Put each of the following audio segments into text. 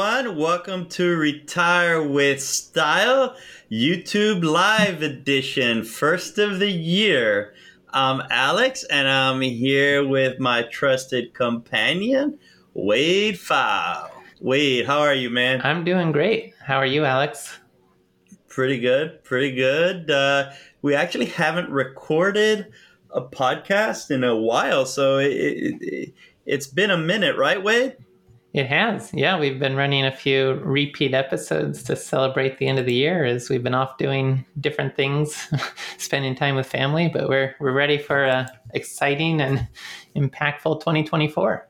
Everyone, welcome to Retire with Style YouTube Live Edition, first of the year. I'm Alex and I'm here with my trusted companion, Wade Pfau. Wade, how are you, man? I'm doing great. How are you, Alex? Pretty good, pretty good. Uh, we actually haven't recorded a podcast in a while, so it, it, it, it's been a minute, right, Wade? It has. Yeah, we've been running a few repeat episodes to celebrate the end of the year as we've been off doing different things, spending time with family, but we're we're ready for a exciting and impactful 2024.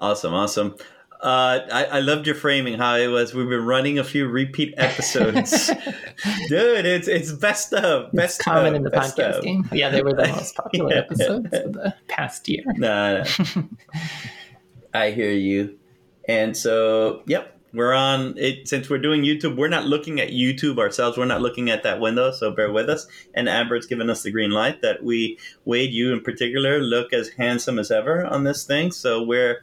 Awesome, awesome. Uh, I, I loved your framing how it was. We've been running a few repeat episodes, dude. It's it's best of best it's common of, in the podcast game. Yeah, they were the most popular Yeah. episodes of the past year. Nah, nah. I hear you. And so, yep, we're on it. Since we're doing YouTube, we're not looking at YouTube ourselves. We're not looking at that window, so bear with us. And Amber's given us the green light that we, Wade, you in particular, look as handsome as ever on this thing. So we're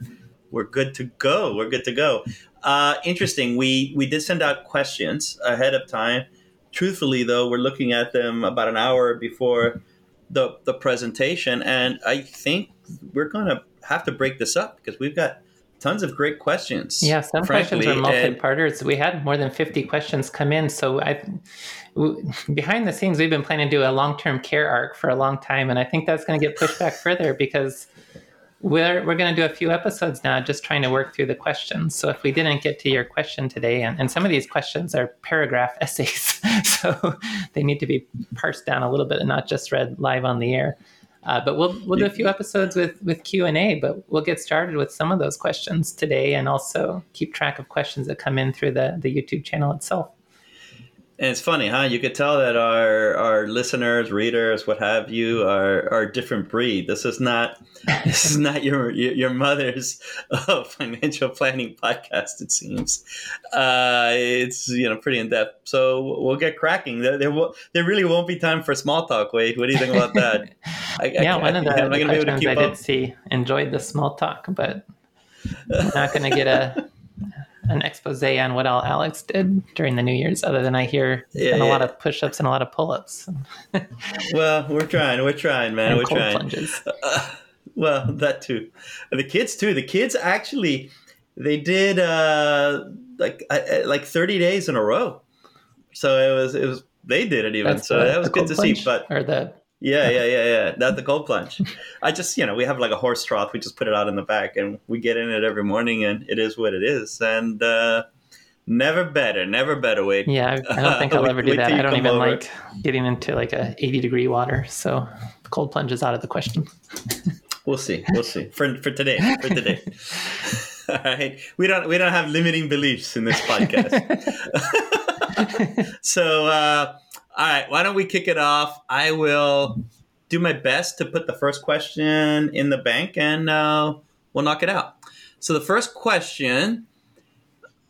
we're good to go. We're good to go. Uh, interesting. We we did send out questions ahead of time. Truthfully, though, we're looking at them about an hour before the the presentation, and I think we're gonna have to break this up because we've got tons of great questions. Yeah, some frankly, questions are multi-parters. We had more than 50 questions come in. So I, w- behind the scenes, we've been planning to do a long-term care arc for a long time, and I think that's going to get pushed back further because we're we're going to do a few episodes now, just trying to work through the questions. So if we didn't get to your question today, and, and some of these questions are paragraph essays, so they need to be parsed down a little bit and not just read live on the air. Uh, but we'll we'll do a few episodes with with Q and A. But we'll get started with some of those questions today, and also keep track of questions that come in through the the YouTube channel itself. And it's funny, huh? You could tell that our our listeners, readers, what have you, are are a different breed. This is not this is not your your, mother's uh, financial planning podcast. It seems uh, it's you know pretty in depth. So we'll get cracking. There there, will, there really won't be time for small talk. Wade, what do you think about that? I, yeah, I, one of the, am I the going to be able to questions keep I up? did see enjoyed the small talk, but I'm not going to get a an expose on what all Alex did during the New Year's, other than I hear he's Yeah, a lot of push-ups and a lot of pull-ups Well, we're trying. We're trying, man. and we're cold trying. plunges. Uh, well, that too. The kids too. The kids actually they did uh, like uh, like thirty days in a row. So it was it was they did it even. That's so the- that was good to see. But or the yeah, yeah, yeah, yeah. Not the cold plunge. I just you know we have like a horse trough. We just put it out in the back and we get in it every morning, and it is what it is. And uh, never better, never better. Wait. yeah, I, don't think I'll ever do that. I don't even over. like getting into like a 80 degree water, so cold plunge is out of the question. We'll see. We'll see. For for today. For today. All right. We don't we don't have limiting beliefs in this podcast. so uh, all right, why don't we kick it off? I will do my best to put the first question in the bank and uh, we'll knock it out. So the first question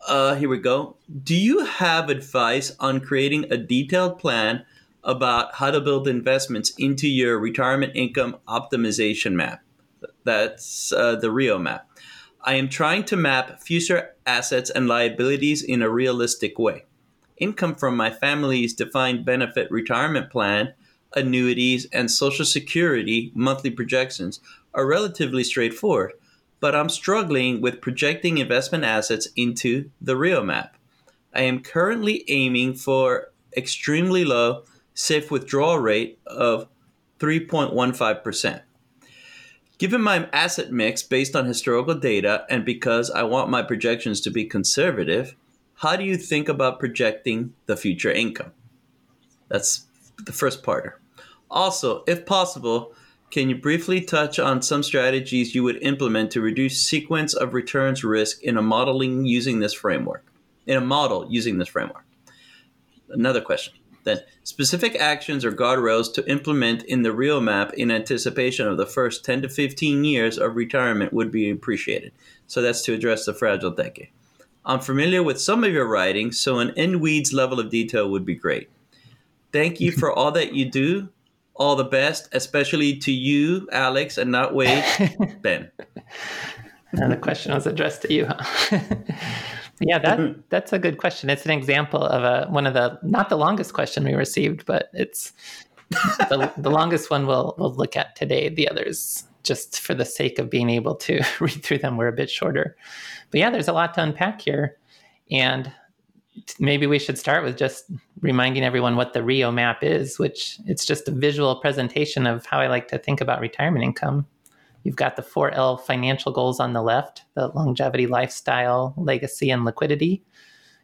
uh, here we go. Do you have advice on creating a detailed plan about how to build investments into your retirement income optimization map? That's uh, the Rio map. I am trying to map future assets and liabilities in a realistic way. Income from my family's defined benefit retirement plan, annuities, and Social Security monthly projections are relatively straightforward, but I'm struggling with projecting investment assets into the RIO map. I am currently aiming for extremely low safe withdrawal rate of 3.15%. Given my asset mix based on historical data and because I want my projections to be conservative, how do you think about projecting the future income? That's the first part. Also, if possible, can you briefly touch on some strategies you would implement to reduce sequence of returns risk in a modeling using this framework? In a model using this framework. Another question. Then, specific actions or guardrails to implement in the RIO map in anticipation of the first 10 to 15 years of retirement would be appreciated. So that's to address the fragile decade. I'm familiar with some of your writing, so an in weeds level of detail would be great. Thank you for all that you do. All the best, especially to you, Alex, and not Wade, Ben. And the question was addressed to you. Huh? yeah, that mm-hmm. that's a good question. It's an example of a one of the not the longest question we received, but it's the, the longest one we'll we'll look at today. The others, just for the sake of being able to read through them, were a bit shorter. But yeah, there's a lot to unpack here, and maybe we should start with just reminding everyone what the Rio map is, which it's just a visual presentation of how I like to think about retirement income. You've got the 4L financial goals on the left, the longevity, lifestyle, legacy, and liquidity.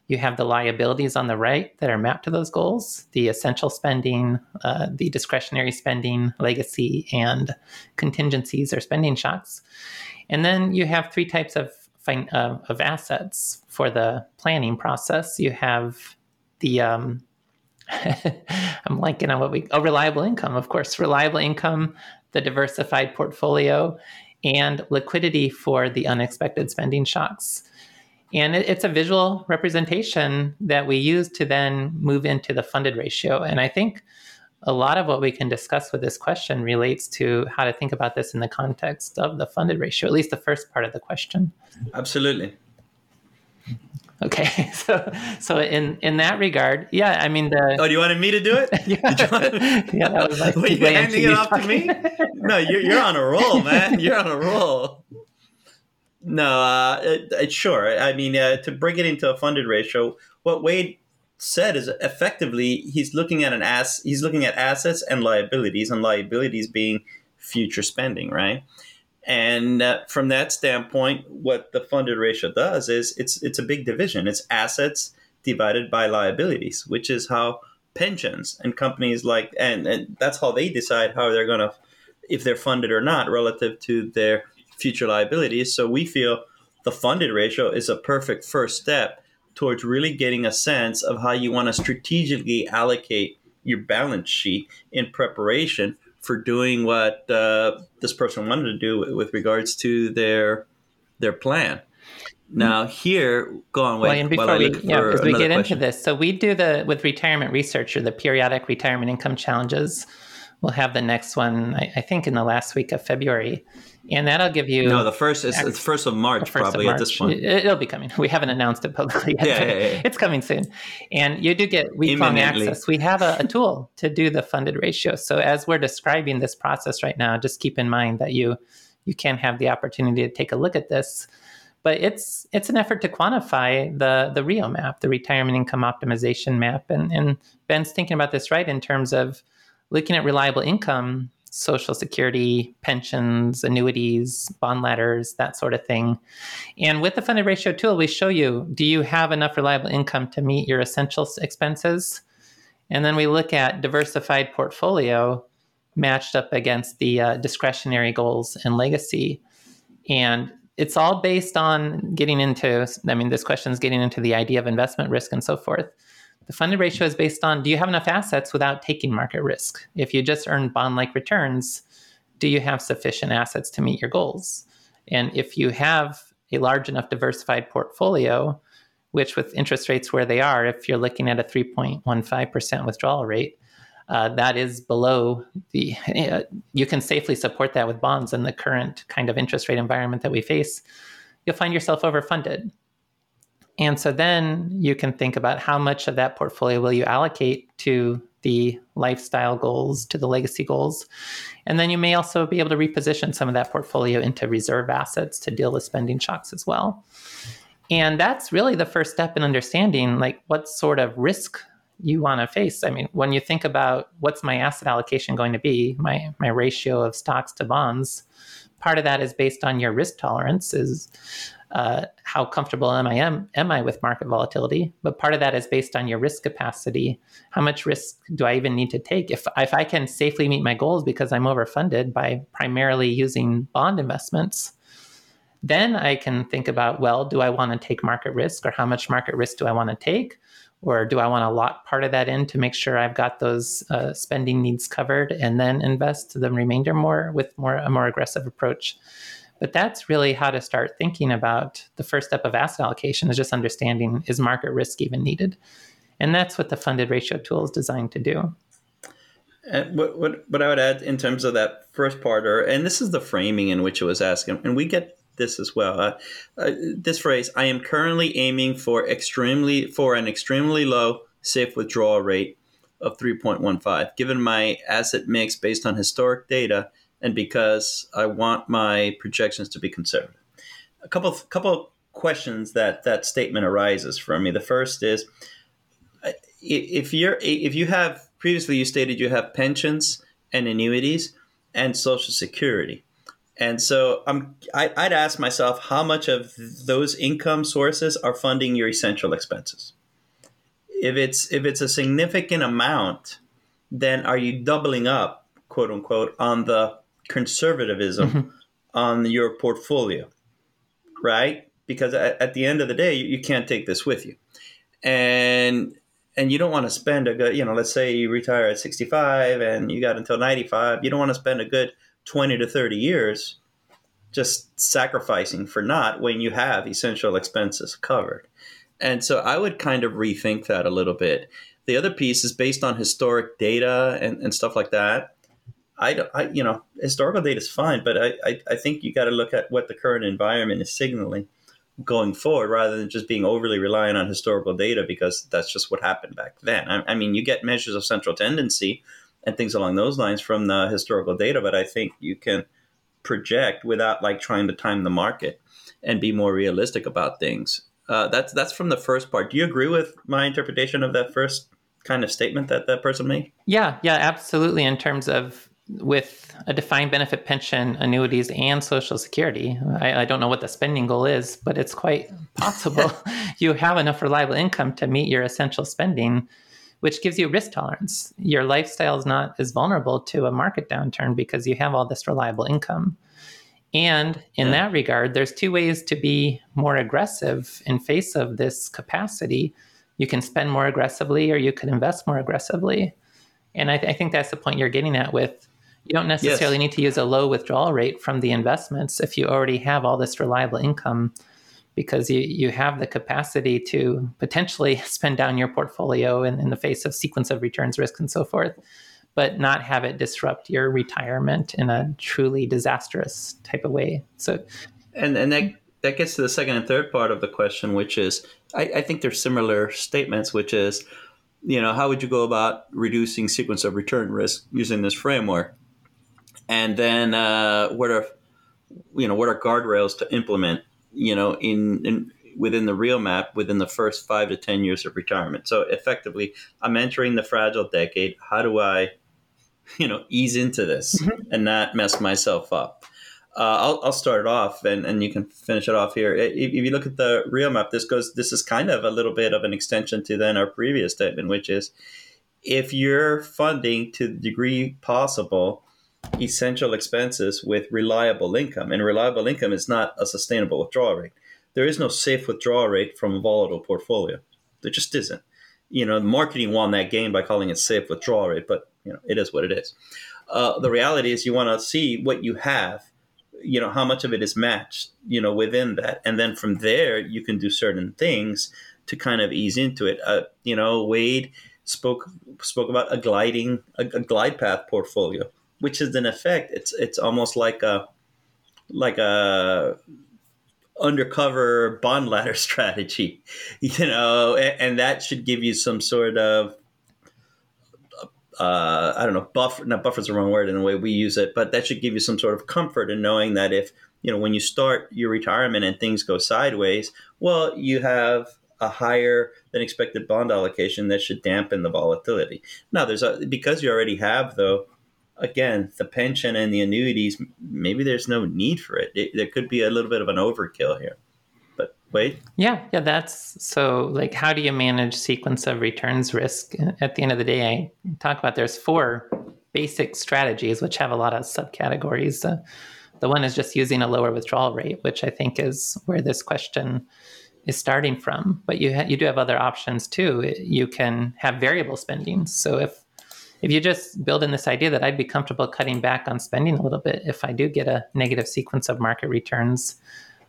You have the liabilities on the right that are mapped to those goals the essential spending, uh, the discretionary spending, legacy, and contingencies or spending shocks. And then you have three types of uh, of assets for the planning process. You have the um, I'm liking on what we a reliable income, of course, reliable income, the diversified portfolio, and liquidity for the unexpected spending shocks. And it, it's a visual representation that we use to then move into the funded ratio. And I think a lot of what we can discuss with this question relates to how to think about this in the context of the funded ratio, at least the first part of the question. Absolutely. Okay, so so in in that regard, yeah, I mean the. Oh, do you wanted me to do it? yeah, to... yeah, that was like. Wait, you're handing it off to me? No, you're you're on a roll, man. You're on a roll. No, uh, it, it, sure. I mean, uh, to bring it into a funded ratio, what Wade said is effectively he's looking at an ass he's looking at assets and liabilities and liabilities being future spending right and uh, from that standpoint what the funded ratio does is it's it's a big division it's assets divided by liabilities which is how pensions and companies like and, and that's how they decide how they're going to if they're funded or not relative to their future liabilities so we feel the funded ratio is a perfect first step towards really getting a sense of how you want to strategically allocate your balance sheet in preparation for doing what uh, this person wanted to do with regards to their their plan. Now here, go on. Wait, well, and before we, yeah, as we get question. into this, so we do the with retirement researcher the periodic retirement income challenges. We'll have the next one, I, I think, in the last week of February and that'll give you no the first is the first of march first probably of march. at this point. It'll be coming. We haven't announced it publicly yet yeah, yeah, yeah, it's coming soon. And you do get week long access. We have a, a, tool to do the funded ratio. So as we're describing this process right now just keep in mind that you you can have the opportunity to take a look at this. But it's it's an effort to quantify the the rio map the retirement income optimization map. And and ben's thinking about this right in terms of looking at reliable income social security, pensions, annuities, bond ladders, that sort of thing. And with the funded ratio tool, we show you do you have enough reliable income to meet your essential expenses? And then we look at diversified portfolio matched up against the uh, discretionary goals and legacy. And it's all based on getting into, I mean, this question is getting into the idea of investment risk and so forth. The funded ratio is based on do you have enough assets without taking market risk? If you just earn bond like returns, do you have sufficient assets to meet your goals? And if you have a large enough diversified portfolio, which with interest rates where they are, if you're looking at a 3.15% withdrawal rate, uh, that is below the, uh, you can safely support that with bonds in the current kind of interest rate environment that we face. You'll find yourself overfunded. And so then you can think about how much of that portfolio will you allocate to the lifestyle goals, to the legacy goals. And then you may also be able to reposition some of that portfolio into reserve assets to deal with spending shocks as well. And that's really the first step in understanding like what sort of risk you want to face. I mean, when you think about what's my asset allocation going to be, my my ratio of stocks to bonds, part of that is based on your risk tolerance. Is uh, how comfortable am I am am I with market volatility? But part of that is based on your risk capacity. How much risk do I even need to take? If if I can safely meet my goals because I'm overfunded by primarily using bond investments, then I can think about well, do I want to take market risk, or how much market risk do I want to take? Or do I want to lock part of that in to make sure I've got those uh, spending needs covered, and then invest the remainder more with more a more aggressive approach? But that's really how to start thinking about the first step of asset allocation is just understanding is market risk even needed? And that's what the funded ratio tool is designed to do. And what, what, what I would add in terms of that first part, or, and this is the framing in which it was asking, and we get this as well. Uh, uh, this phrase, I am currently aiming for extremely for an extremely low safe withdrawal rate of 3.15. Given my asset mix based on historic data, and because I want my projections to be conservative. A couple of, couple questions that that statement arises from me. The first is if you're if you have previously you stated you have pensions and annuities and social security. And so I'm, I, I'd ask myself how much of those income sources are funding your essential expenses. If it's if it's a significant amount, then are you doubling up, quote unquote, on the conservatism mm-hmm. on your portfolio, right? Because at, at, the end of the day, you, you can't take this with you, and and you don't want to spend a good, you know, let's say you retire at 65 and you got until 95, you don't want to spend a good 20 to 30 years just sacrificing for not when you have essential expenses covered. And so I would kind of rethink that a little bit. The other piece is based on historic data and, and stuff like that. I, I, you know, historical data is fine, but I, I, I think you got to look at what the current environment is signaling going forward rather than just being overly reliant on historical data because that's just what happened back then. I, I mean, you get measures of central tendency and things along those lines from the historical data, but I think you can project without like trying to time the market and be more realistic about things. Uh, that's that's from the first part. Do you agree with my interpretation of that first kind of statement that that person made? Yeah, yeah, absolutely. In terms of with a defined benefit pension, annuities, and Social Security. I, I, don't know what the spending goal is, but it's quite possible you have enough reliable income to meet your essential spending, which gives you risk tolerance. Your lifestyle is not as vulnerable to a market downturn because you have all this reliable income. And in yeah. that regard, there's two ways to be more aggressive in face of this capacity. You can spend more aggressively, or you could invest more aggressively. And I, th- I think that's the point you're getting at with you don't necessarily yes. need to use a low withdrawal rate from the investments if you already have all this reliable income because you, you have the capacity to potentially spend down your portfolio in, in the face of sequence of returns risk and so forth but not have it disrupt your retirement in a truly disastrous type of way so and and that that gets to the second and third part of the question which is i, I think they're similar statements which is you know how would you go about reducing sequence of return risk using this framework and then uh, what are you know what are guardrails to implement you know in, in within the RIO map within the first five to ten years of retirement? So effectively i'm entering the fragile decade. How do i you know ease into this mm-hmm. and not mess myself up? Uh, I'll, I'll start it off and, and you can finish it off here. If, if you look at the RIO map this goes this is kind of a little bit of an extension to then our previous statement which is if you're funding to the degree possible essential expenses with reliable income. And reliable income is not a sustainable withdrawal rate. There is no safe withdrawal rate from a volatile portfolio. There just isn't. You know, marketing won that game by calling it safe withdrawal rate, but you know, it is what it is. Uh, the reality is you want to see what you have, you know, how much of it is matched, you know, within that. And then from there, you can do certain things to kind of ease into it. Uh, you know, Wade spoke spoke about a gliding, a, a glide path portfolio which is an effect it's it's almost like a like a undercover bond ladder strategy, you know, and, and that should give you some sort of uh, I don't know, buffer. Not buffer is the wrong word in the way we use it, but that should give you some sort of comfort in knowing that if you know when you start your retirement and things go sideways, well, you have a higher than expected bond allocation that should dampen the volatility. Now, there's a, because you already have though, again, the pension and the annuities. Maybe there's no need for it. it there could be a little bit of an overkill here. But wait, yeah, yeah, that's so. Like, how do you manage sequence of returns risk? At the end of the day, I talk about there's four basic strategies which have a lot of subcategories. Uh, the one is just using a lower withdrawal rate, which I think is where this question is starting from. But you ha- you do have other options too. You can have variable spending. So if if you just build in this idea that I'd be comfortable cutting back on spending a little bit if I do get a negative sequence of market returns,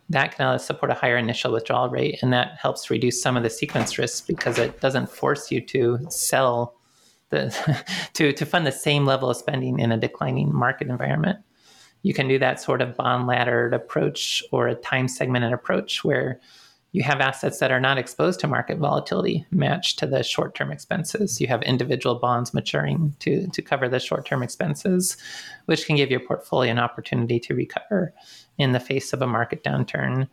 that can uh, support a higher initial withdrawal rate, and that helps reduce some of the sequence risk because it doesn't force you to sell the to to fund the same level of spending in a declining market environment. You can do that sort of bond laddered approach or a time segmented approach where you have assets that are not exposed to market volatility matched to the short term expenses. You have individual bonds maturing to, to cover the short term expenses, which can give your portfolio an opportunity to recover in the face of a market downturn.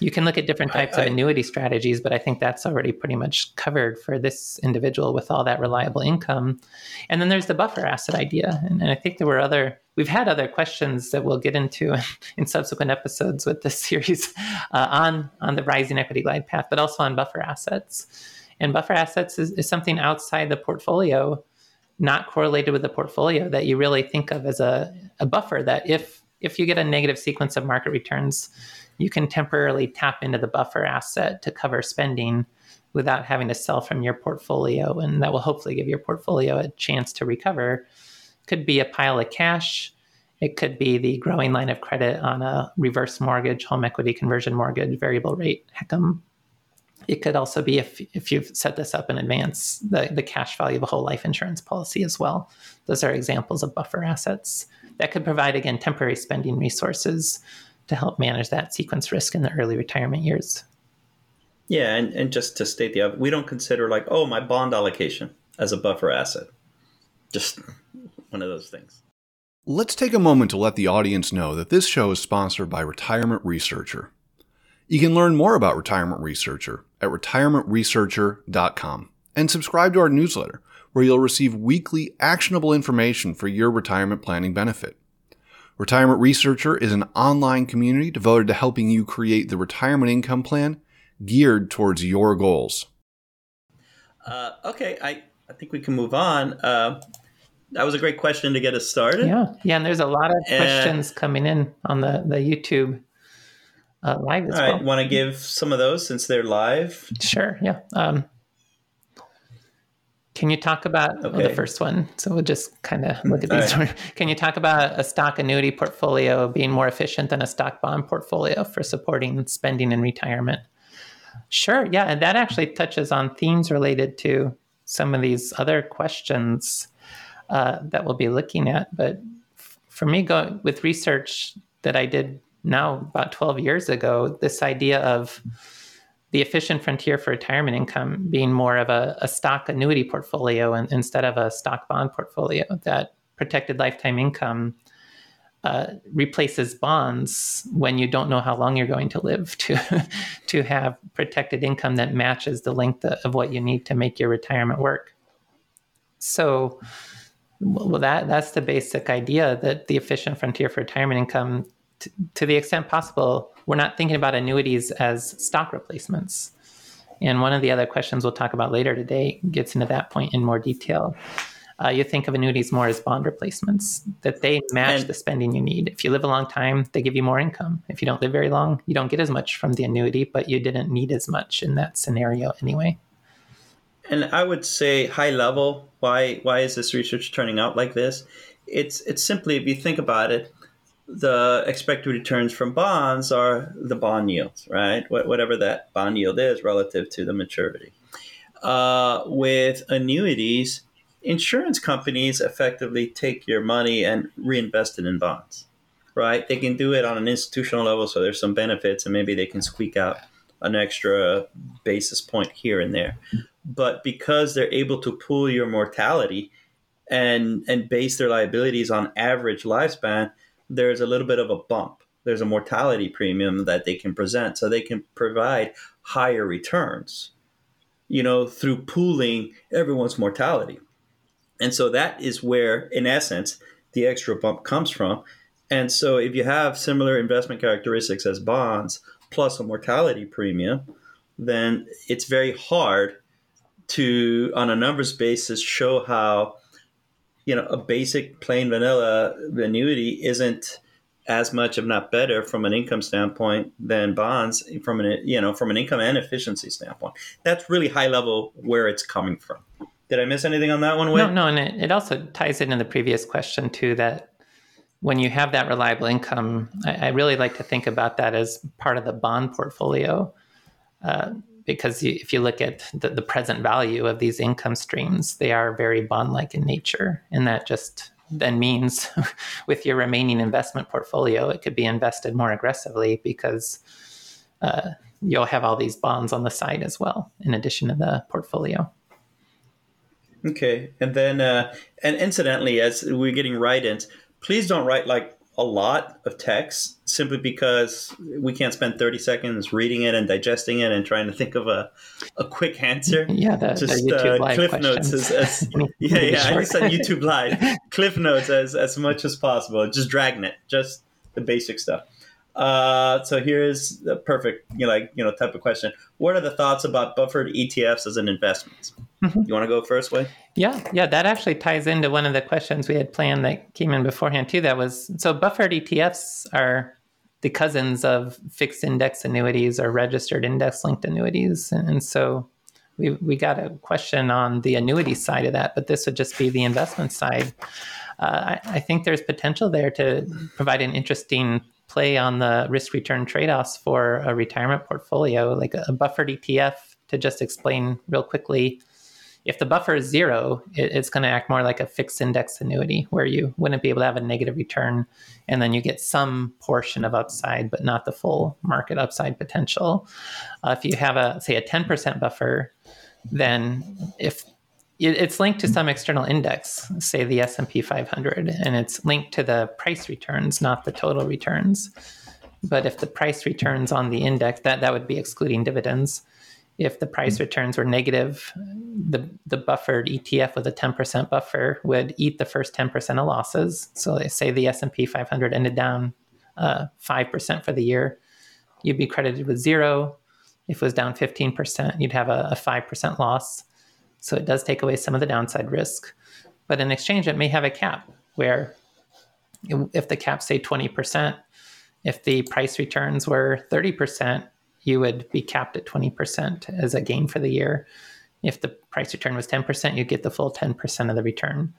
You can look at different types I, I, of annuity strategies, but I think that's already pretty much covered for this individual with all that reliable income. And then there's the buffer asset idea. And, and I think there were other, we've had other questions that we'll get into in subsequent episodes with this series uh, on, on the rising equity glide path, but also on buffer assets. And buffer assets is, is something outside the portfolio, not correlated with the portfolio, that you really think of as a, a buffer that if if you get a negative sequence of market returns, you can temporarily tap into the buffer asset to cover spending without having to sell from your portfolio. And that will hopefully give your portfolio a chance to recover. Could be a pile of cash. It could be the growing line of credit on a reverse mortgage, home equity conversion mortgage, variable rate HECM. It could also be if, if you've set this up in advance, the, the cash value of a whole life insurance policy as well. Those are examples of buffer assets that could provide, again, temporary spending resources to help manage that sequence risk in the early retirement years. Yeah, and, and just to state the we don't consider like, oh, my bond allocation as a buffer asset. Just one of those things. Let's take a moment to let the audience know that this show is sponsored by Retirement Researcher. You can learn more about Retirement Researcher at retirementresearcher.com and subscribe to our newsletter where you'll receive weekly actionable information for your retirement planning benefit. Retirement Researcher is an online community devoted to helping you create the retirement income plan geared towards your goals. Uh, okay, I, I think we can move on. Uh, that was a great question to get us started. Yeah, yeah, and there's a lot of and, questions coming in on the the YouTube uh, live as all right, Want to give some of those since they're live? Sure. Yeah. Um, can you talk about okay. well, the first one? So we'll just kind of look at these. Right. Can you talk about a stock annuity portfolio being more efficient than a stock bond portfolio for supporting spending in retirement? Sure. Yeah. And that actually touches on themes related to some of these other questions uh, that we'll be looking at. But for me, going with research that I did now about 12 years ago, this idea of the efficient frontier for retirement income being more of a, a stock annuity portfolio and, instead of a stock bond portfolio that protected lifetime income uh, replaces bonds when you don't know how long you're going to live to to have protected income that matches the length of what you need to make your retirement work. So, well, that that's the basic idea that the efficient frontier for retirement income, t- to the extent possible, we're not thinking about annuities as stock replacements. And one of the other questions we'll talk about later today gets into that point in more detail. Uh, you think of annuities more as bond replacements, that they match and, the spending you need. If you live a long time, they give you more income. If you don't live very long, you don't get as much from the annuity, but you didn't need as much in that scenario anyway. And I would say high level, why why is this research turning out like this? It's it's simply if you think about it, the expected returns from bonds are the bond yields, right? Whatever that bond yield is relative to the maturity. Uh, with annuities, insurance companies effectively take your money and reinvest it in bonds, right? They can do it on an institutional level, so there's some benefits, and maybe they can squeak out an extra basis point here and there. But because they're able to pool your mortality and and base their liabilities on average lifespan, there's a little bit of a bump. There's a mortality premium that they can present, so they can provide higher returns you know, through pooling everyone's mortality. And so that is where, in essence, the extra bump comes from. And so if you have similar investment characteristics as bonds plus a mortality premium, then it's very hard to, on a numbers basis, show how, you know, a basic plain vanilla annuity isn't as much, if not better, from an income standpoint than bonds from an you know from an income and efficiency standpoint. That's really high level where it's coming from. Did I miss anything on that one? No, no, and it, it also ties into the previous question too. That when you have that reliable income, I, I really like to think about that as part of the bond portfolio. Uh, because if you look at the, the present value of these income streams, they are very bond like in nature. And that just then means with your remaining investment portfolio, it could be invested more aggressively because uh, you'll have all these bonds on the side as well, in addition to the portfolio. Okay, and then uh, and incidentally, as we're getting write-ins, please don't write like a lot of text simply because we can't spend 30 seconds reading it and digesting it and trying to think of a, a quick answer. Yeah, the, just the uh, cliff notes as, as yeah, yeah. I just said YouTube live cliff notes as as much as possible. Just dragging it, just the basic stuff. Uh, so here's the perfect, you know, like you know, type of question. What are the thoughts about buffered ETFs as an investment? Mm-hmm. You want to go first, Wade? Yeah, yeah, that actually ties into one of the questions we had planned that came in beforehand too. That was so buffered ETFs are the cousins of fixed index annuities or registered index linked annuities, and so we we got a question on the annuity side of that, but this would just be the investment side. Uh, I, I think there's potential there to provide an interesting play on the risk return trade offs for a retirement portfolio, like a buffered ETF. To just explain real quickly, if the buffer is zero, it, it's going to act more like a fixed index annuity where you wouldn't be able to have a negative return. And then you get some portion of upside, but not the full market upside potential. Uh, if you have a, say, a 10% buffer, then if it's linked to some external index, say the S&P 500, and it's linked to the price returns, not the total returns. But if the price returns on the index, that, that would be excluding dividends. If the price hmm. returns were negative, the, the buffered ETF with a 10% buffer would eat the first 10% of losses. So say the S&P 500 ended down uh, 5% for the year. You'd be credited with zero. If it was down 15%, you'd have a, a 5% loss so it does take away some of the downside risk. But in exchange, it may have a cap where if the cap say 20%, if the price returns were 30%, you would be capped at 20% as a gain for the year. If the price return was 10%, you get the full 10% of the return.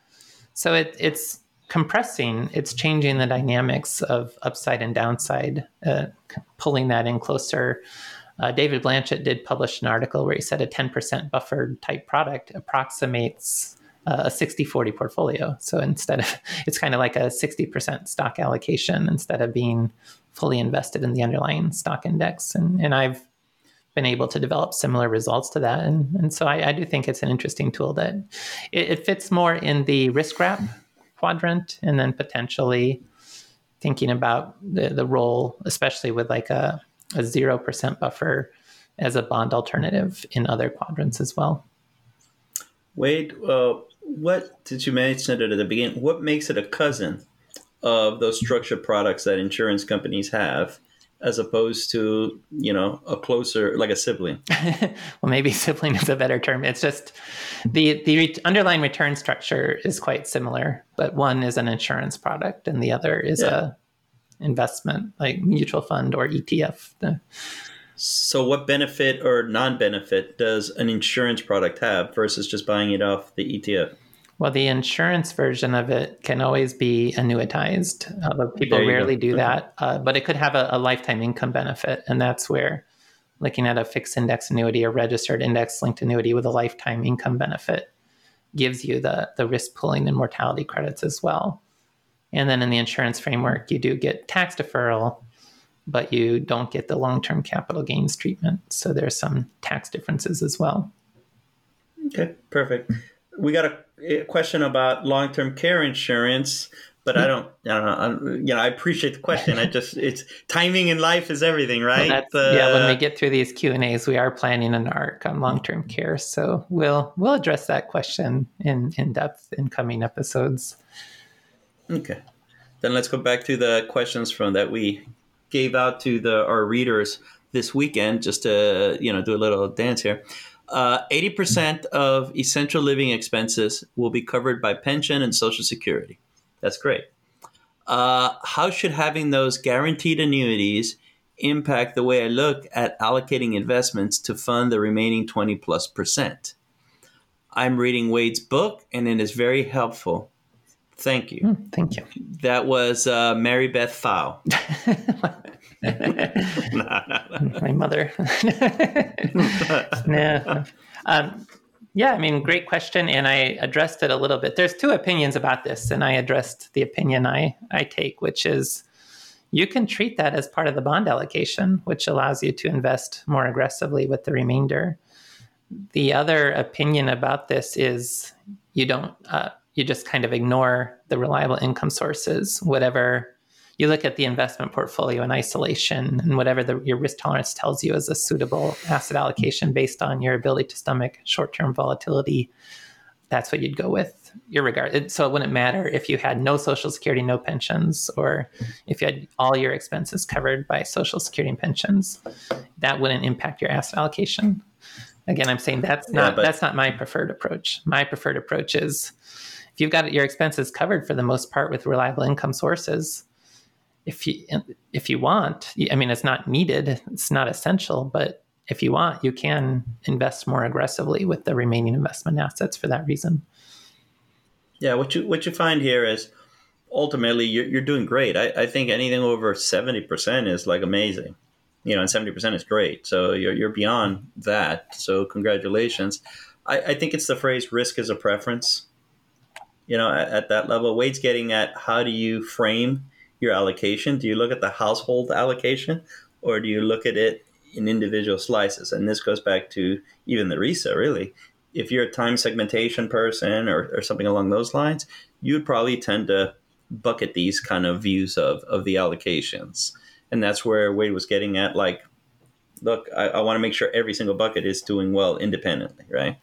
So it, it's compressing, it's changing the dynamics of upside and downside, uh, pulling that in closer uh, David Blanchett did publish an article where he said a 10% buffered type product approximates uh, a 60 40 portfolio. So instead of, it's kind of like a 60% stock allocation instead of being fully invested in the underlying stock index. And, and I've been able to develop similar results to that. And, and so I, I do think it's an interesting tool that it, it fits more in the risk wrap quadrant and then potentially thinking about the, the role, especially with like a a 0% buffer as a bond alternative in other quadrants as well. Wade, uh, what did you mention it at the beginning? What makes it a cousin of those structured products that insurance companies have? as opposed to you know a closer like a sibling well maybe sibling is a better term it's just the the underlying return structure is quite similar but one is an insurance product and the other is yeah. a investment like mutual fund or ETF. So, what benefit or non benefit does an insurance product have versus just buying it off the ETF? Well, the insurance version of it can always be annuitized, although people rarely go. do that. Uh, but it could have a, a, lifetime income benefit. And that's where looking at a fixed index annuity or registered index linked annuity with a lifetime income benefit gives you the, the risk pooling and mortality credits as well. And then in the insurance framework, you do get tax deferral, but you don't get the long term capital gains treatment. So there's some tax differences as well. Okay, perfect. We got a, question about long term care insurance. but I don't, I don't know. I'm, you know, I appreciate the question. I just, it's timing in life is everything, right? Well, uh, yeah. When we get through these Q and A's, we are planning an arc on long term care, so we'll we'll address that question in in depth in coming episodes. Okay, then let's go back to the questions from that we gave out to the our readers this weekend, just to you know do a little dance here. Uh, 80% of essential living expenses will be covered by pension and social security. That's great. Uh, how should having those guaranteed annuities impact the way I look at allocating investments to fund the remaining 20 plus percent? I'm reading Wade's book and it is very helpful. Thank you. Mm, thank you. That was uh, Mary Beth Pfau. My mother. no. Um, yeah, I mean, great question, and I addressed it a little bit. There's two opinions about this, and I addressed the opinion I I take, which is you can treat that as part of the bond allocation, which allows you to invest more aggressively with the remainder. The other opinion about this is you don't uh, you just kind of ignore the reliable income sources, whatever you look at the investment portfolio in isolation and whatever the, your risk tolerance tells you is a suitable asset allocation based on your ability to stomach short-term volatility that's what you'd go with. Your regard so it wouldn't matter if you had no social security no pensions or if you had all your expenses covered by social security and pensions that wouldn't impact your asset allocation. Again i'm saying that's not yeah, but- that's not my preferred approach. My preferred approach is if you've got your expenses covered for the most part with reliable income sources if you if you want, I mean, it's not needed, it's not essential, but if you want, you can invest more aggressively with the remaining investment assets for that reason. Yeah, what you what you find here is ultimately you're, you're doing great. I, I think anything over seventy percent is like amazing, you know, and seventy percent is great. So you're you're beyond that. So congratulations. I, I think it's the phrase "risk is a preference." You know, at, at that level, Wade's getting at how do you frame your allocation? Do you look at the household allocation or do you look at it in individual slices? And this goes back to even the RISA, really. If you're a time segmentation person or, or something along those lines, you'd probably tend to bucket these kind of views of, of the allocations. And that's where Wade was getting at like, look, I, I want to make sure every single bucket is doing well independently, right?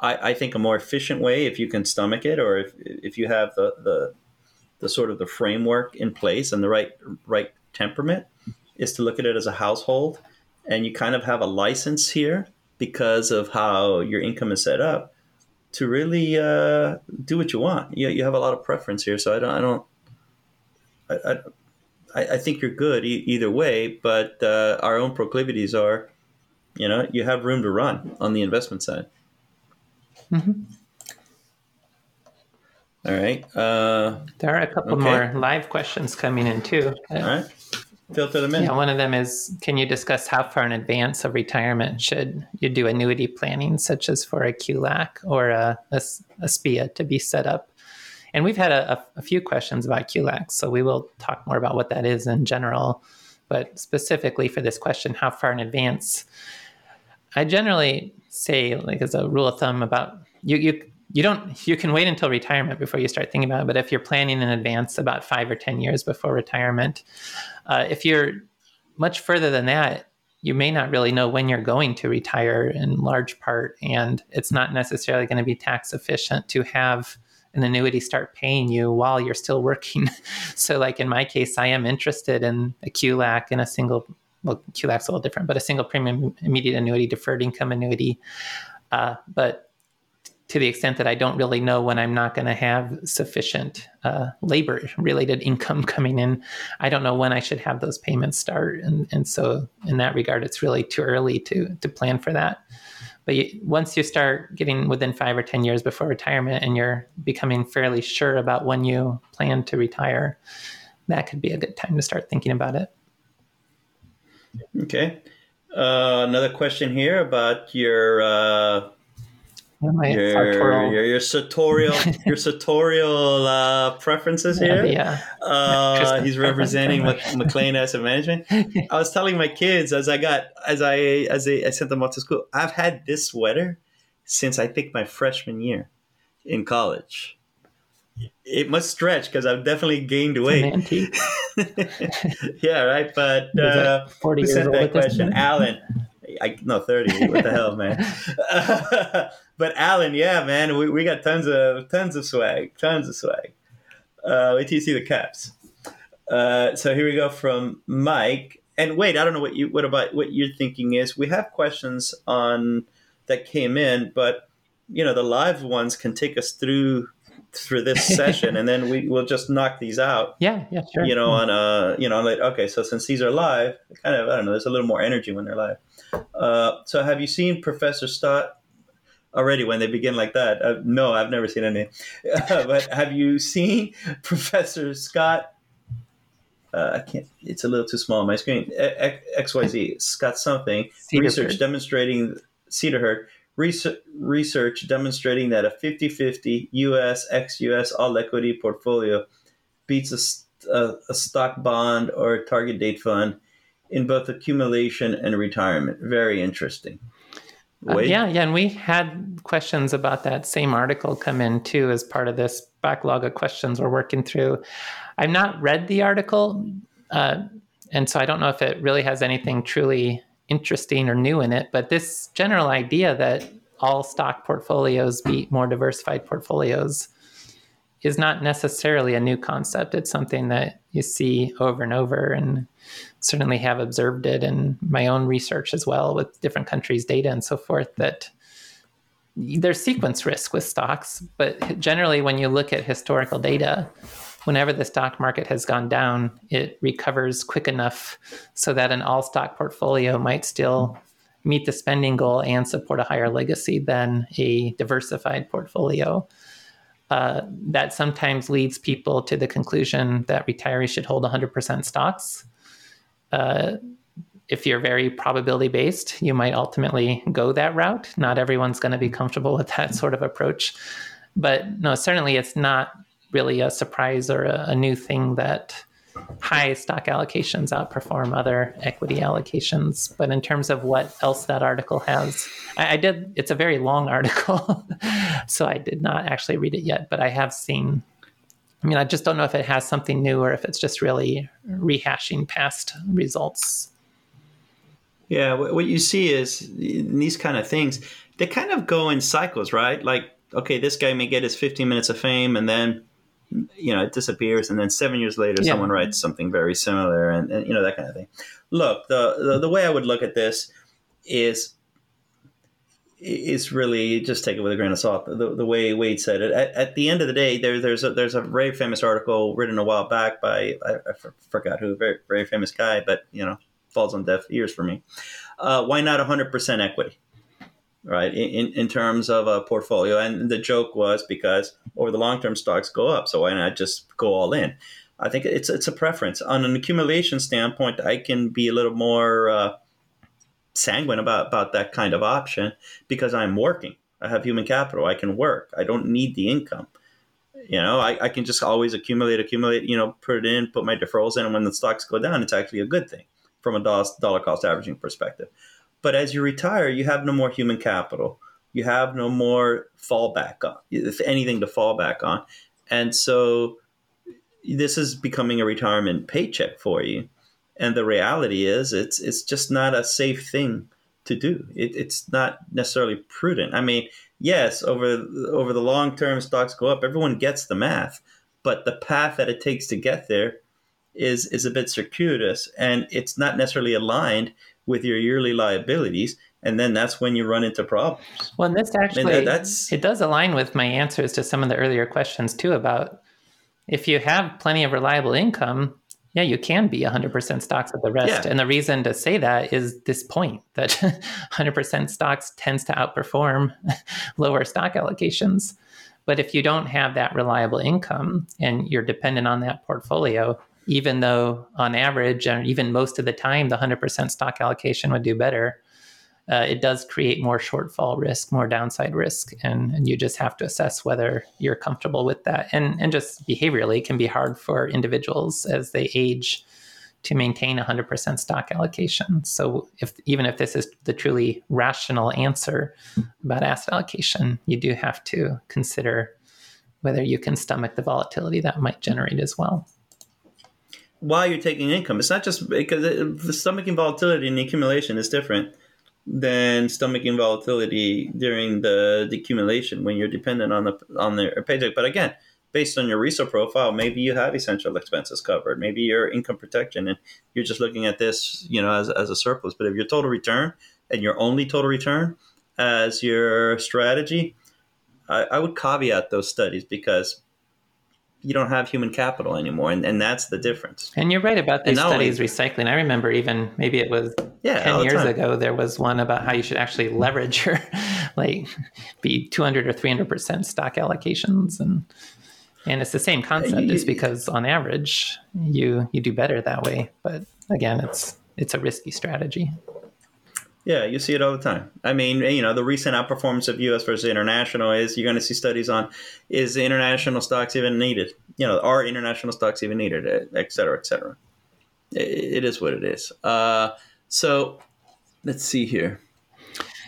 I, I think a more efficient way, if you can stomach it, or if, if you have the, the the sort of the framework in place and the right right temperament is to look at it as a household and you kind of have a license here because of how your income is set up to really uh, do what you want. You, you have a lot of preference here, so I don't. I don't. I, I, I think you're good e- either way, but uh, our own proclivities are, you know, you have room to run on the investment side. Mm-hmm. All right. Uh, there are a couple okay. more live questions coming in too. All right. Filter them in. Yeah, one of them is Can you discuss how far in advance of retirement should you do annuity planning, such as for a QLAC or a, a, a SPIA to be set up? And we've had a, a, few questions about QLACs, so we will talk more about what that is in general. But specifically for this question, how far in advance? I generally say, like as a rule of thumb, about you, you you don't you can wait until retirement before you start thinking about it but if you're planning in advance about five or ten years before retirement uh, if you're much further than that you may not really know when you're going to retire in large part and it's not necessarily going to be tax efficient to have an annuity start paying you while you're still working. So like in my case i am interested in a qlac and a single well qlac's a little different but a single premium immediate annuity deferred income annuity. Uh, but to the extent that I don't really know when I'm not going to have sufficient uh, labor related income coming in. I don't know when I should have those payments start. And, and so, in that regard, it's really too early to, to plan for that. But you, once you start getting within five or 10 years before retirement and you're becoming fairly sure about when you plan to retire, that could be a good time to start thinking about it. Okay. Uh, another question here about your. Uh my your, sartorial. your your sartorial your sartorial uh, preferences here. Yeah, uh, he's representing McLean Asset Management. I was telling my kids as I got as I as I, I sent them off to school. I've had this sweater since I think my freshman year in college. It must stretch because I've definitely gained weight. antique. yeah, right. But uh, forty that question, Alan. I no 30. What the hell, man? but Alan, yeah, man, we, we got tons of tons of swag, tons of swag. Uh, wait till you see the caps. Uh, so here we go from Mike. And wait, I don't know what you what about what you're thinking is. We have questions on that came in, but you know the live ones can take us through through this session, and then we will just knock these out Yeah, yeah, sure. you know, on a you know, like okay, so since these are live, kind of, I don't know, there's a little more energy when they're live. Uh, so have you seen Professor Stott already when they begin like that? Uh, no, I've never seen any. but have you seen Professor Scott? Uh, I can't. It's a little too small on my screen. X Y Z Scott something research demonstrating Cederburg research, research demonstrating that a 50-50 U.S. ex-U.S. all equity portfolio beats a, a, a stock bond or target date fund in both accumulation and retirement. Very interesting. Uh, yeah, yeah, and we had questions about that same article come in too as part of this backlog of questions we're working through. I've not read the article, uh, and so I don't know if it really has anything truly interesting or new in it. But this general idea that all stock portfolios beat more diversified portfolios is not necessarily a new concept. It's something that you see over and over, and certainly have observed it in my own research as well with different countries' data and so forth. That there's sequence risk with stocks, but generally, when you look at historical data, whenever the stock market has gone down, it recovers quick enough so that an all stock portfolio might still meet the spending goal and support a higher legacy than a diversified portfolio. Uh, that sometimes leads people to the conclusion that retirees should hold 100% stocks. Uh, if you're very probability based, you might ultimately go that route. Not everyone's going to be comfortable with that sort of approach. But no, certainly it's not really a surprise or a, a new thing that high stock allocations outperform other equity allocations. But in terms of what else that article has, I, I did, it's a very long article. so I did not actually read it yet, but I have seen. I mean, I just don't know if it has something new or if it's just really rehashing past results. Yeah, what you see is these kind of things, they kind of go in cycles, right? Like, okay, this guy may get his 15 minutes of fame and then, you know, it disappears. And then seven years later, Yeah. someone writes something very similar and, and, you know, that kind of thing. Look, the, the, the way I would look at this is, is really just take it with a grain of salt. The, the way Wade said it. At, at the end of the day, there, there's a, there's a very famous article written a while back by, I, I forgot who, very, very famous guy, but, you know, falls on deaf ears for me. Uh, why not 100% equity? Right, in, in, terms of a portfolio. And the joke was because over the long term, stocks go up. So why not just go all in? I think it's it's a preference. On an accumulation standpoint, I can be a little more uh, sanguine about, about that kind of option because I'm working. I have human capital. I can work. I don't need the income. You know, I, I can just always accumulate, accumulate, you know, put it in, put my deferrals in. And when the stocks go down, it's actually a good thing from a dollar, dollar cost averaging perspective. But as you retire, you have no more human capital. You have no more fallback on, if anything to fall back on. And so this is becoming a retirement paycheck for you. And the reality is it's it's just not a safe thing to do. It, it's not necessarily prudent. I mean, yes, over over the long term stocks go up, everyone gets the math, but the path that it takes to get there is is a bit circuitous and it's not necessarily aligned with your yearly liabilities and then that's when you run into problems Well, and this actually that- that's- it does align with my answers to some of the earlier questions too about if you have plenty of reliable income, yeah, you can be 100% stocks with the rest. Yeah. And the reason to say that is this point that 100% stocks tends to outperform lower stock allocations. But if you don't have that reliable income and you're dependent on that portfolio, even though on average and even most of the time the 100% stock allocation would do better, uh, it does create more shortfall risk, more downside risk, and, and you just have to assess whether you're comfortable with that. And and just behaviorally, it can be hard for individuals as they age to maintain 100% stock allocation. So if even if this is the truly rational answer about asset allocation, you do have to consider whether you can stomach the volatility that might generate as well. While you're taking income, it's not just because it, the stomaching volatility and the accumulation is different than stomaching volatility during the, the accumulation when you're dependent on the on the paycheck. But again, based on your resource profile, maybe you have essential expenses covered. Maybe your income protection, and you're just looking at this, you know, as, as a surplus. But if your total return and your only total return as your strategy, I, I would caveat those studies because you don't have human capital anymore, and, and that's the difference. And you're right about these studies only, recycling. I remember even maybe it was yeah, ten years time. ago there was one about how you should actually leverage your like be 200 or 300 percent stock allocations, and and it's the same concept. It's because on average you you do better that way, but again, it's it's a risky strategy. Yeah, you see it all the time. I mean, you know, the recent outperformance of U.S. versus international is you're going to see studies on is international stocks even needed? You know, are international stocks even needed? Et cetera, et cetera. it is what it is. Uh, so let's see here.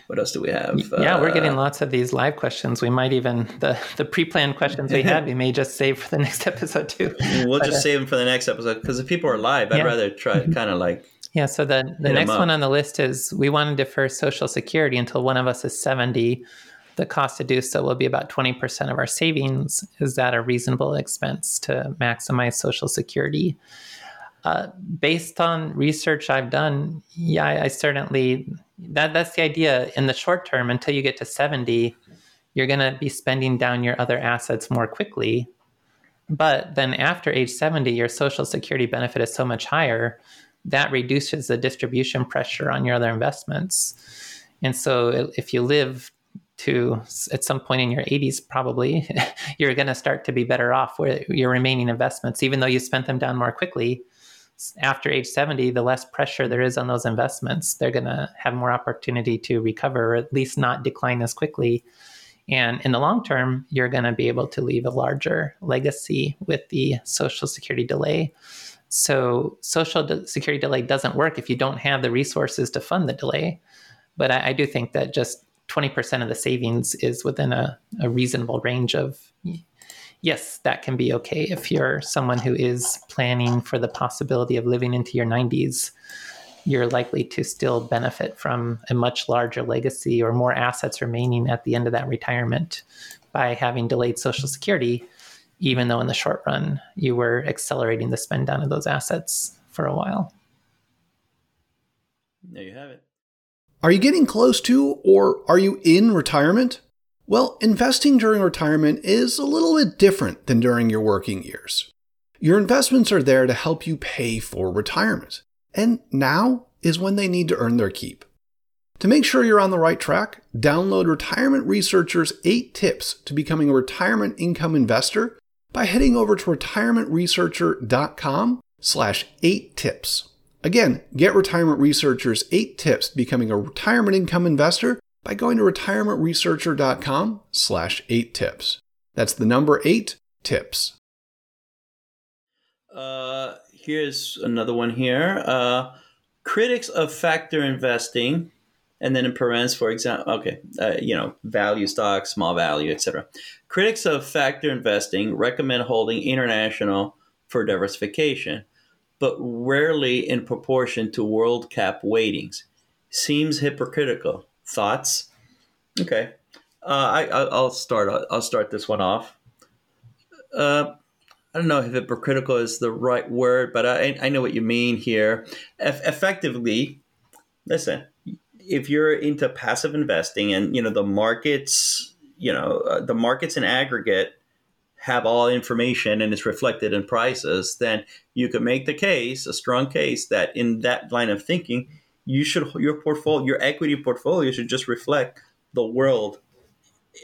What else do we have? Yeah, uh, we're getting lots of these live questions. We might even the the pre-planned questions we have. We may just save for the next episode too. We'll but, just uh, save them for the next episode because if people are live, I'd yeah. rather try kind of like yeah. So the the next one on the list is we want to defer Social Security until one of us is seventy. The cost to do so will be about twenty percent of our savings. Is that a reasonable expense to maximize Social Security? Uh, based on research I've done, yeah, I, I certainly that that's the idea. In the short term, until you get to seventy, you're going to be spending down your other assets more quickly. But then after age 70, your social security benefit is so much higher that reduces the distribution pressure on your other investments. And so if you live to at some point in your 80s probably you're going to start to be better off with your remaining investments even though you spent them down more quickly after age 70 the less pressure there is on those investments they're going to have more opportunity to recover or at least not decline as quickly and in the long term you're going to be able to leave a larger legacy with the social security delay so social de- security delay doesn't work if you don't have the resources to fund the delay. But I, I do think that just 20% of the savings is within a, a reasonable range of yes, that can be okay if you're someone who is planning for the possibility of living into your 90s. You're likely to still benefit from a much larger legacy or more assets remaining at the end of that retirement by having delayed Social Security even though in the short run you were accelerating the spend down of those assets for a while. There you have it. Are you getting close to or are you in retirement? Well, investing during retirement is a little bit different than during your working years. Your investments are there to help you pay for retirement, and now is when they need to earn their keep. To make sure you're on the right track, download Retirement Researcher's 8 tips to becoming a retirement income investor by heading over to retirementresearcher.com slash 8 tips. Again, get Retirement Researcher's 8 tips becoming a retirement income investor by going to retirementresearcher.com slash 8 tips. That's the number 8 tips. Uh, here's another one here. Uh, critics of factor investing and then in parens, for example, okay, uh, you know, value stocks, small value, etc. Critics of factor investing recommend holding international for diversification, but rarely in proportion to world cap weightings. Seems hypocritical. Thoughts? Okay, uh, I, I'll start. I'll start this one off. Uh, I don't know if hypocritical is the right word, but I, I know what you mean here. Eff- effectively, listen, if you're into passive investing and you know the markets you know uh, the markets in aggregate have all information and it's reflected in prices then you could make the case a strong case that in that line of thinking you should your portfolio your equity portfolio should just reflect the world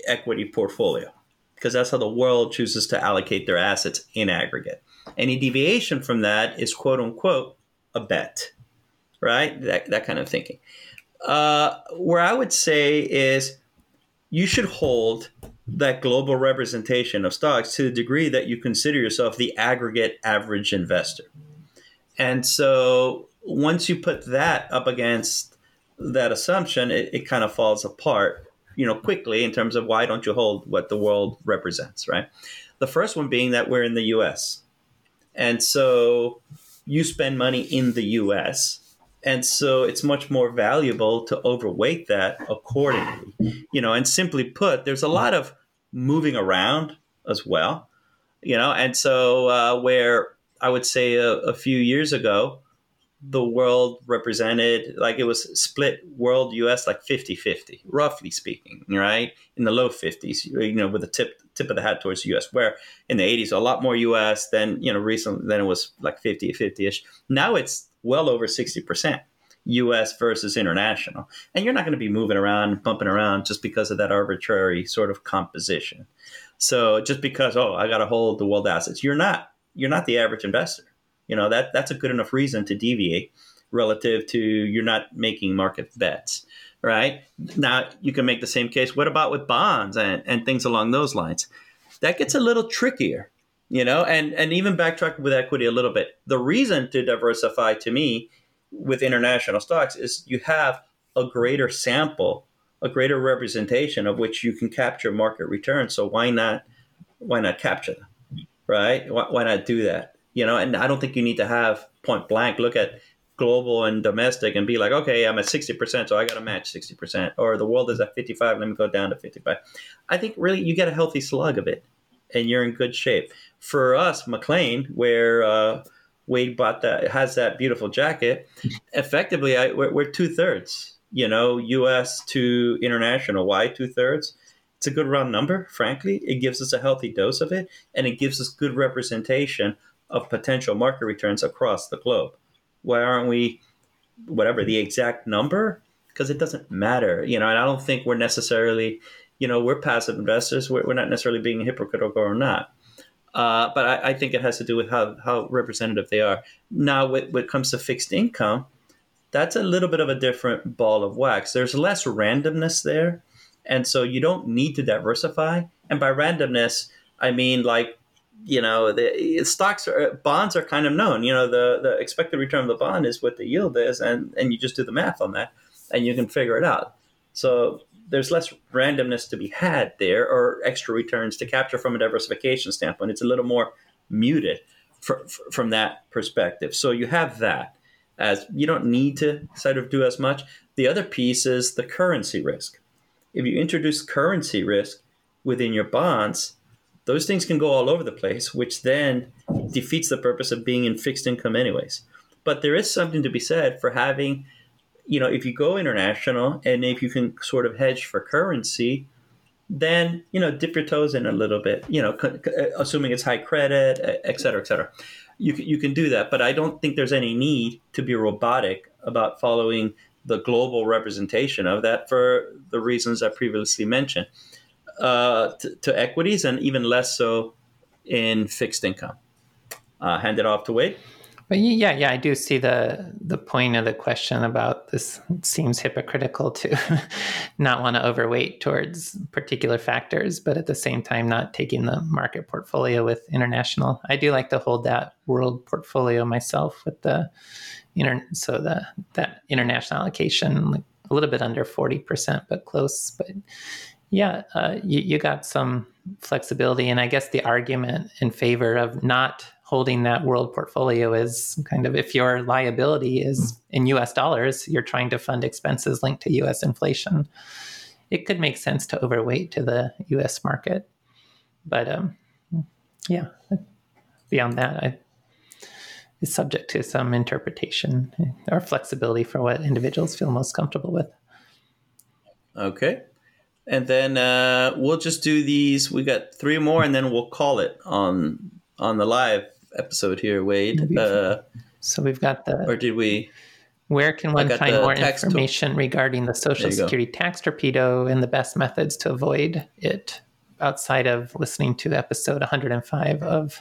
equity portfolio because that's how the world chooses to allocate their assets in aggregate. Any deviation from that is quote unquote a bet right? That, that kind of thinking uh, where I would say is you should hold that global representation of stocks to the degree that you consider yourself the aggregate average investor. And so once you put that up against that assumption, it, it kind of falls apart you know, quickly in terms of why don't you hold what the world represents, right? The first one being that we're in the U.S. And so you spend money in the US. And so it's much more valuable to overweight that accordingly. You know, and simply put, there's a lot of moving around as well. You know, and so uh, where I would say a, a few years ago, the world represented like it was split world us like 50-50 roughly speaking right in the low 50s you know with the tip tip of the hat towards the us where in the 80s a lot more us than you know recently then it was like 50 50ish now it's well over 60% us versus international and you're not going to be moving around bumping around just because of that arbitrary sort of composition so just because oh i got to hold the world assets you're not you're not the average investor you know that that's a good enough reason to deviate relative to you're not making market bets, right? Now you can make the same case. What about with bonds and, and things along those lines? That gets a little trickier, you know, and and even backtrack with equity a little bit. The reason to diversify to me with international stocks is you have a greater sample, a greater representation of which you can capture market returns. So why not why not capture them? Right? Why, why not do that? you know, and I don't think you need to have point blank look at global and domestic and be like, okay, I'm at 60%, so I got to match 60%. Or the world is at 55, let me go down to 55. I think really you get a healthy slug of it and you're in good shape. For us, McLean, where uh, Wade bought that, has that beautiful jacket, effectively, I, we're, we're two thirds, you know, US to international. Why two thirds? It's a good round number, frankly. It gives us a healthy dose of it and it gives us good representation of potential market returns across the globe. Why aren't we, whatever the exact number? Because it doesn't matter, you know. And I don't think we're necessarily, you know, we're passive investors. We're, we're not necessarily being hypocritical or not. Uh, but I, I, think it has to do with how, how representative they are. Now, when, when it comes to fixed income, that's a little bit of a different ball of wax. There's less randomness there. And so you don't need to diversify. And by randomness, I mean like you know the stocks are bonds are kind of known you know the the expected return of the bond is what the yield is and and you just do the math on that and you can figure it out so there's less randomness to be had there or extra returns to capture from a diversification standpoint. It's a little more muted for, for, from that perspective. So you have that as you don't need to sort of do as much. The other piece is the currency risk. If you introduce currency risk within your bonds those things can go all over the place, which then defeats the purpose of being in fixed income, anyways. But there is something to be said for having, you know, if you go international and if you can sort of hedge for currency, then you know dip your toes in a little bit. You know, assuming it's high credit, et cetera, et cetera. You can, you can do that, but I don't think there's any need to be robotic about following the global representation of that for the reasons I previously mentioned uh, to, to, equities and even less so in fixed income. Uh, hand it off to Wade. But yeah, yeah, I do see the the point of the question about this. Seems hypocritical to not want to overweight towards particular factors, but at the same time not taking the market portfolio with international. I do like to hold that world portfolio myself with the inter so the that international allocation like a little bit under forty percent, but close. But yeah, uh, you, you got some flexibility. And I guess the argument in favor of not holding that world portfolio is kind of if your liability is in US dollars, you're trying to fund expenses linked to US inflation. It could make sense to overweight to the US market. But um, yeah, beyond that, I, it's subject to some interpretation or flexibility for what individuals feel most comfortable with. Okay and then uh, we'll just do these. We got three more, and then we'll call it on on the live episode here, Wade. Uh, so we've got the. Or did we? Where can one find more information to... regarding the Social Security go. tax torpedo and the best methods to avoid it? Outside of listening to episode 105 of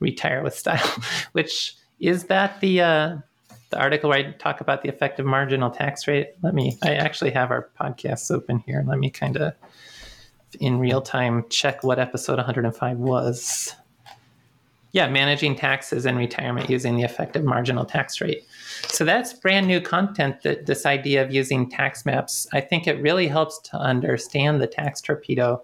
Retire with Style, which is that the uh, the article where I talk about the effective marginal tax rate. Let me, I actually have our podcasts open here. Let me kind of in real time check what episode 105 was. Yeah, managing taxes and retirement using the effective marginal tax rate. So that's brand new content that this idea of using tax maps, I think it really helps to understand the tax torpedo.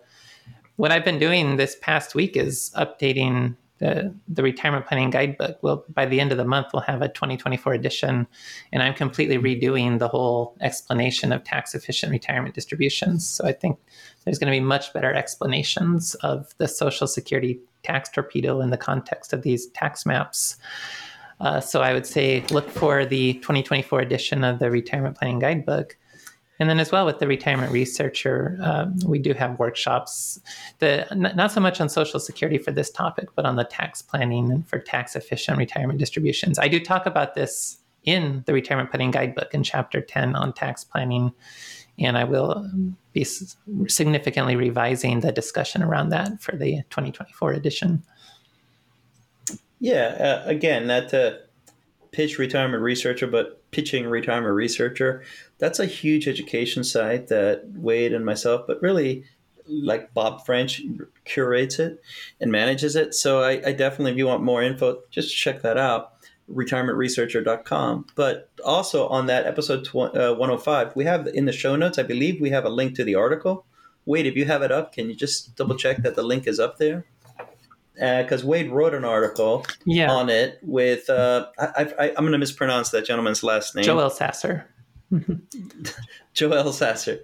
What I've been doing this past week is updating the, the retirement planning guidebook. Well, by the end of the month, we'll have a 2024 edition, and I'm completely redoing the whole explanation of tax efficient retirement distributions. So I think there's going to be much better explanations of the Social Security tax torpedo in the context of these tax maps. Uh, so I would say look for the 2024 edition of the Retirement Planning Guidebook. And then, as well with the retirement researcher, um, we do have workshops. The not so much on Social Security for this topic, but on the tax planning and for tax efficient retirement distributions. I do talk about this in the Retirement Planning Guidebook in Chapter 10 on tax planning, and I will be significantly revising the discussion around that for the 2024 edition. Yeah, uh, again, not to pitch retirement researcher, but pitching retirement researcher, that's a huge education site that Wade and myself, but really like Bob French curates it and manages it. So I, I definitely, if you want more info, just check that out retirementresearcher.com. But also on that episode tw- uh, 105, we have in the show notes, I believe we have a link to the article. Wade, if you have it up, can you just double check that the link is up there? because uh, Wade wrote an article yeah. on it with uh, I, am going to mispronounce that gentleman's last name. Joe Elsasser. Joe Elsasser.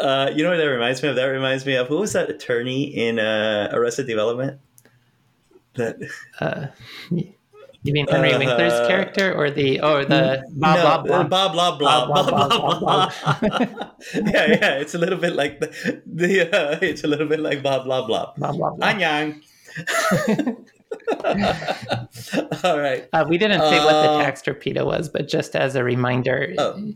Uh, you know what that reminds me of? That reminds me of who was that attorney in uh, Arrested Development? That. Uh, you mean Henry uh, Winkler's character, or the or the blah, no, blah, blah, blah, blah, blah, blah, blah, blah, blah. yeah, yeah, it's a little bit like the, the uh, it's a little bit like blah blah blah. Blah blah blah. Anyang. All right. Uh, we didn't say uh, what the uh, tax torpedo was, but just as a reminder, oh.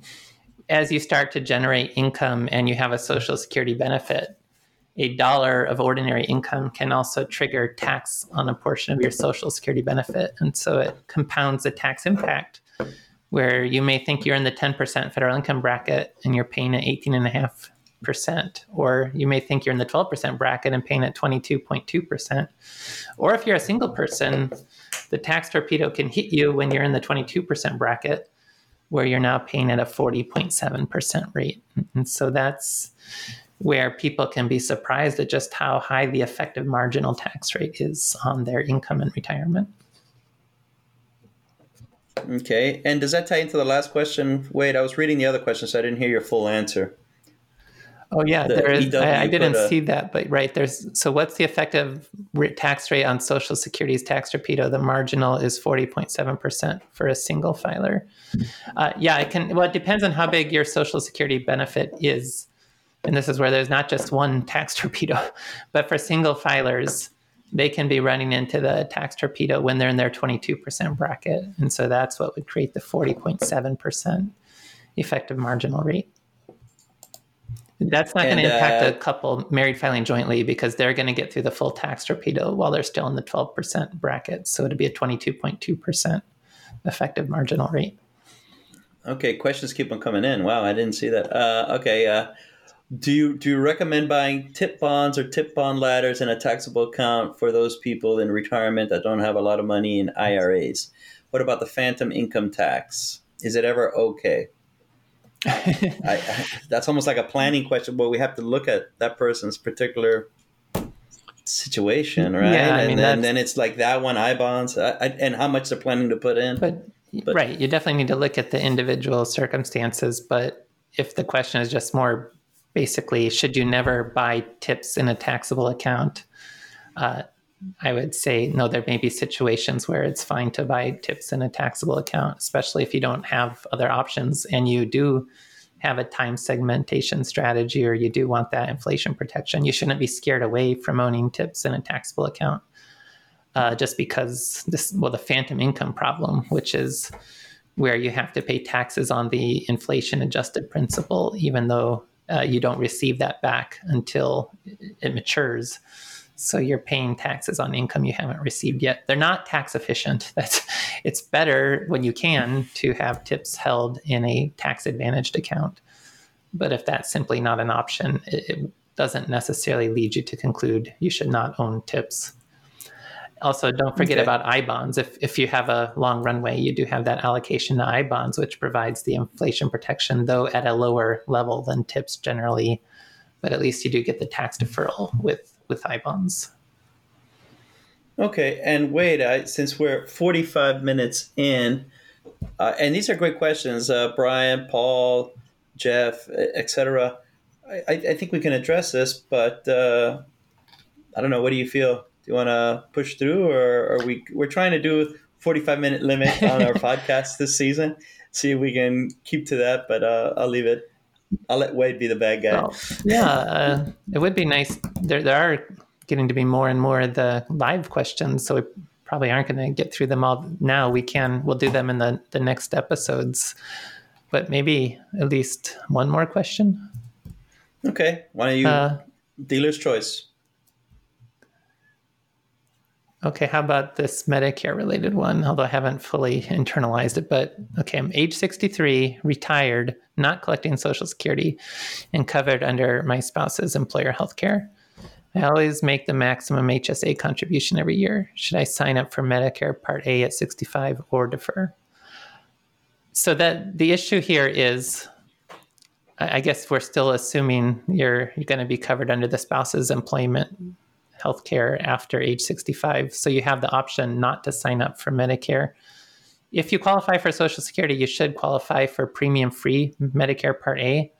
as you start to generate income and you have a social security benefit, a dollar of ordinary income can also trigger tax on a portion of your social security benefit. And so it compounds the tax impact where you may think you're in the 10% federal income bracket and you're paying at 18 and a half percent, or you may think you're in the 12% bracket and paying at 22.2%. Or if you're a single person, the tax torpedo can hit you when you're in the 22% bracket, where you're now paying at a 40.7% rate. And so that's where people can be surprised at just how high the effective marginal tax rate is on their income in retirement. Okay. And does that tie into the last question? Wait, I was reading the other question, so I didn't hear your full answer. Oh yeah, the there is. I, I, didn't a, see that, but right there's. So what's the effective tax rate on Social Security's tax torpedo? The marginal is forty point seven percent for a single filer. Uh, yeah, it can. Well, it depends on how big your Social Security benefit is, and this is where there's not just one tax torpedo, but for single filers, they can be running into the tax torpedo when they're in their twenty two percent bracket, and so that's what would create the forty point seven percent effective marginal rate. That's not going to impact uh, a couple married filing jointly because they're going to get through the full tax torpedo while they're still in the 12% bracket. So it'd be a 22.2% effective marginal rate. Okay, questions keep on coming in. Wow, I didn't see that. Uh, okay, uh, do you do you recommend buying tip bonds or tip bond ladders in a taxable account for those people in retirement that don't have a lot of money in IRAs? What about the phantom income tax? Is it ever okay? I, I, that's almost like a planning question, but we have to look at that person's particular situation, right? Yeah, I mean, and then, then it's like that one I bonds and how much they're planning to put in. But, but right, you definitely need to look at the individual circumstances. But if the question is just more basically, should you never buy TIPS in a taxable account? Uh, I would say no, there may be situations where it's fine to buy TIPS in a taxable account, especially if you don't have other options and you do have a time segmentation strategy or you do want that inflation protection. You shouldn't be scared away from owning TIPS in a taxable account uh, just because this, well, the phantom income problem, which is where you have to pay taxes on the inflation adjusted principal, even though uh, you don't receive that back until it matures. So you're paying taxes on income you haven't received yet. They're not tax efficient. That's it's better when you can to have TIPS held in a tax advantaged account. But if that's simply not an option, it, it doesn't necessarily lead you to conclude you should not own TIPS. Also, don't forget Okay. about I bonds. If if you have a long runway, you do have that allocation to I bonds, which provides the inflation protection, though at a lower level than TIPS generally. But at least you do get the tax deferral with with I bonds. Okay, and wait, I, since we're 45 minutes in, uh, and these are great questions, uh, Brian, Paul, Jeff, etc. I, I I think we can address this, but uh, I don't know. What do you feel? Do you want to push through, or are we? We're trying to do 45 minute limit on our podcast this season. See if we can keep to that, but uh, I'll leave it. I'll let Wade be the bad guy. Well, yeah, uh, it would be nice. There, there are getting to be more and more the live questions, so we probably aren't going to get through them all now. We can, we'll do them in the the next episodes, but maybe at least one more question. Okay, why don't you? Uh, dealer's choice. Okay, how about this Medicare related one? Although I haven't fully internalized it, but okay, I'm age 63, retired, not collecting Social Security, and covered under my spouse's employer health care. I always make the maximum HSA contribution every year. Should I sign up for Medicare Part A at 65 or defer? So that the issue here is I guess we're still assuming you're you're going to be covered under the spouse's employment health care after age 65. So you have the option not to sign up for Medicare. If you qualify for Social Security, you should qualify for premium free Medicare Part A.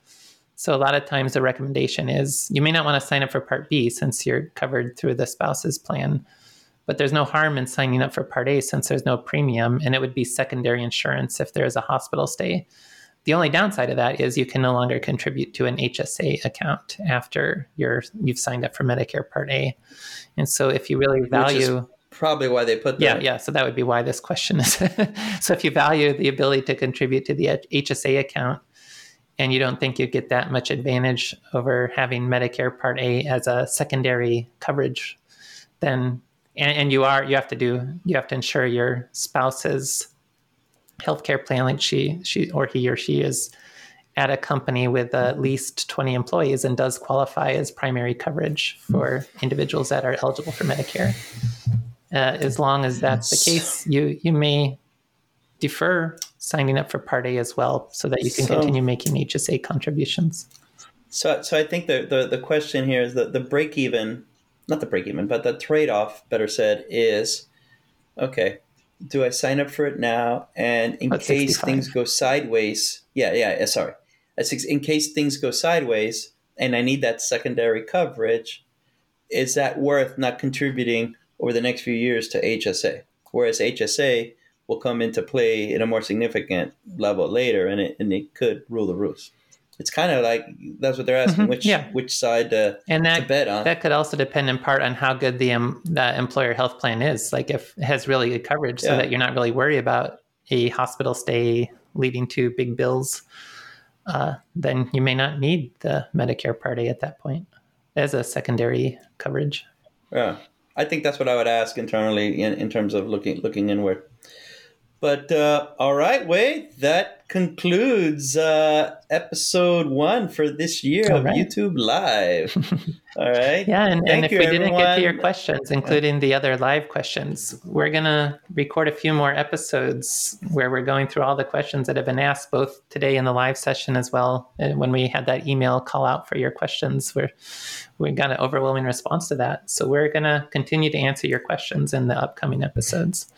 So a lot of times the recommendation is you may not want to sign up for Part B since you're covered through the spouse's plan. But there's no harm in signing up for Part A since there's no premium and it would be secondary insurance if there's a hospital stay. The only downside of that is you can no longer contribute to an HSA account after you're you've signed up for Medicare Part A. And so if you really value Probably why they put that. yeah, yeah. So that would be why this question is. so if you value the ability to contribute to the HSA account, and you don't think you get that much advantage over having Medicare Part A as a secondary coverage, then and, and you are you have to do you have to ensure your spouse's healthcare plan, like she she or he or she is at a company with at least 20 employees and does qualify as primary coverage for individuals that are eligible for Medicare. Uh, as long as that's the case, you you may defer signing up for Part A as well, so that you can So- continue making HSA contributions. So, so I think the, the, the question here is that the break even, not the break even, but the trade off, better said, is okay, do I sign up for it now? And in At case 65. things go sideways, yeah, yeah, sorry. At six, in case things go sideways and I need that secondary coverage, is that worth not contributing over the next few years to HSA? Whereas HSA will come into play in a more significant level later and it, and it could rule the roost. It's kind of like that's what they're asking, Mhm, which yeah. which side to, And to that bet on. that could also depend in part on how good the um, that employer health plan is. Like if it has really good coverage, so that you're not really worried about a hospital stay leading to big bills, uh, then you may not need the Medicare Part A at that point as a secondary coverage. Yeah, I think that's what I would ask internally in, in terms of looking looking inward. But uh, all right, Wade, that concludes uh, episode one for this year All of right. YouTube Live. all right. Yeah, and, and if you, we didn't get to your questions, including the other live questions, we're gonna record a few more episodes where we're going through all the questions that have been asked, both today in the live session as well. And when we had that email call out for your questions, we're we got an overwhelming response to that. So we're gonna continue to answer your questions in the upcoming episodes.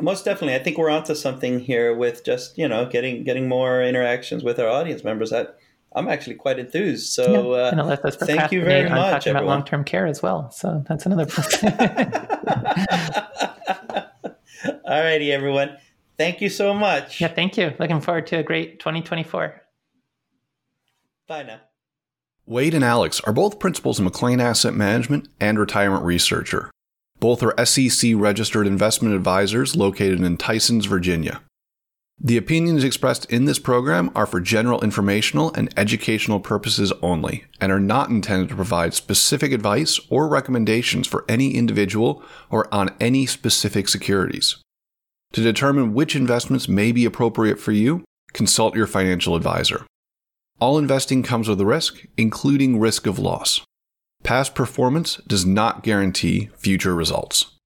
Most definitely, I think we're onto something here with just you know getting getting more interactions with our audience members. That I'm actually quite enthused. So yeah, uh, and it lets us thank you very much, talking about long-term care as well. So that's another. all righty, everyone. Thank you so much. yeah, thank you. Looking forward to a great 2024. Bye now. Wade and Alex are both principals in McLean Asset Management and retirement researcher. Both are SEC registered investment advisors located in Tysons, Virginia. The opinions expressed in this program are for general informational and educational purposes only and are not intended to provide specific advice or recommendations for any individual or on any specific securities. To determine which investments may be appropriate for you, consult your financial advisor. All investing comes with a risk, including risk of loss. Past performance does not guarantee future results.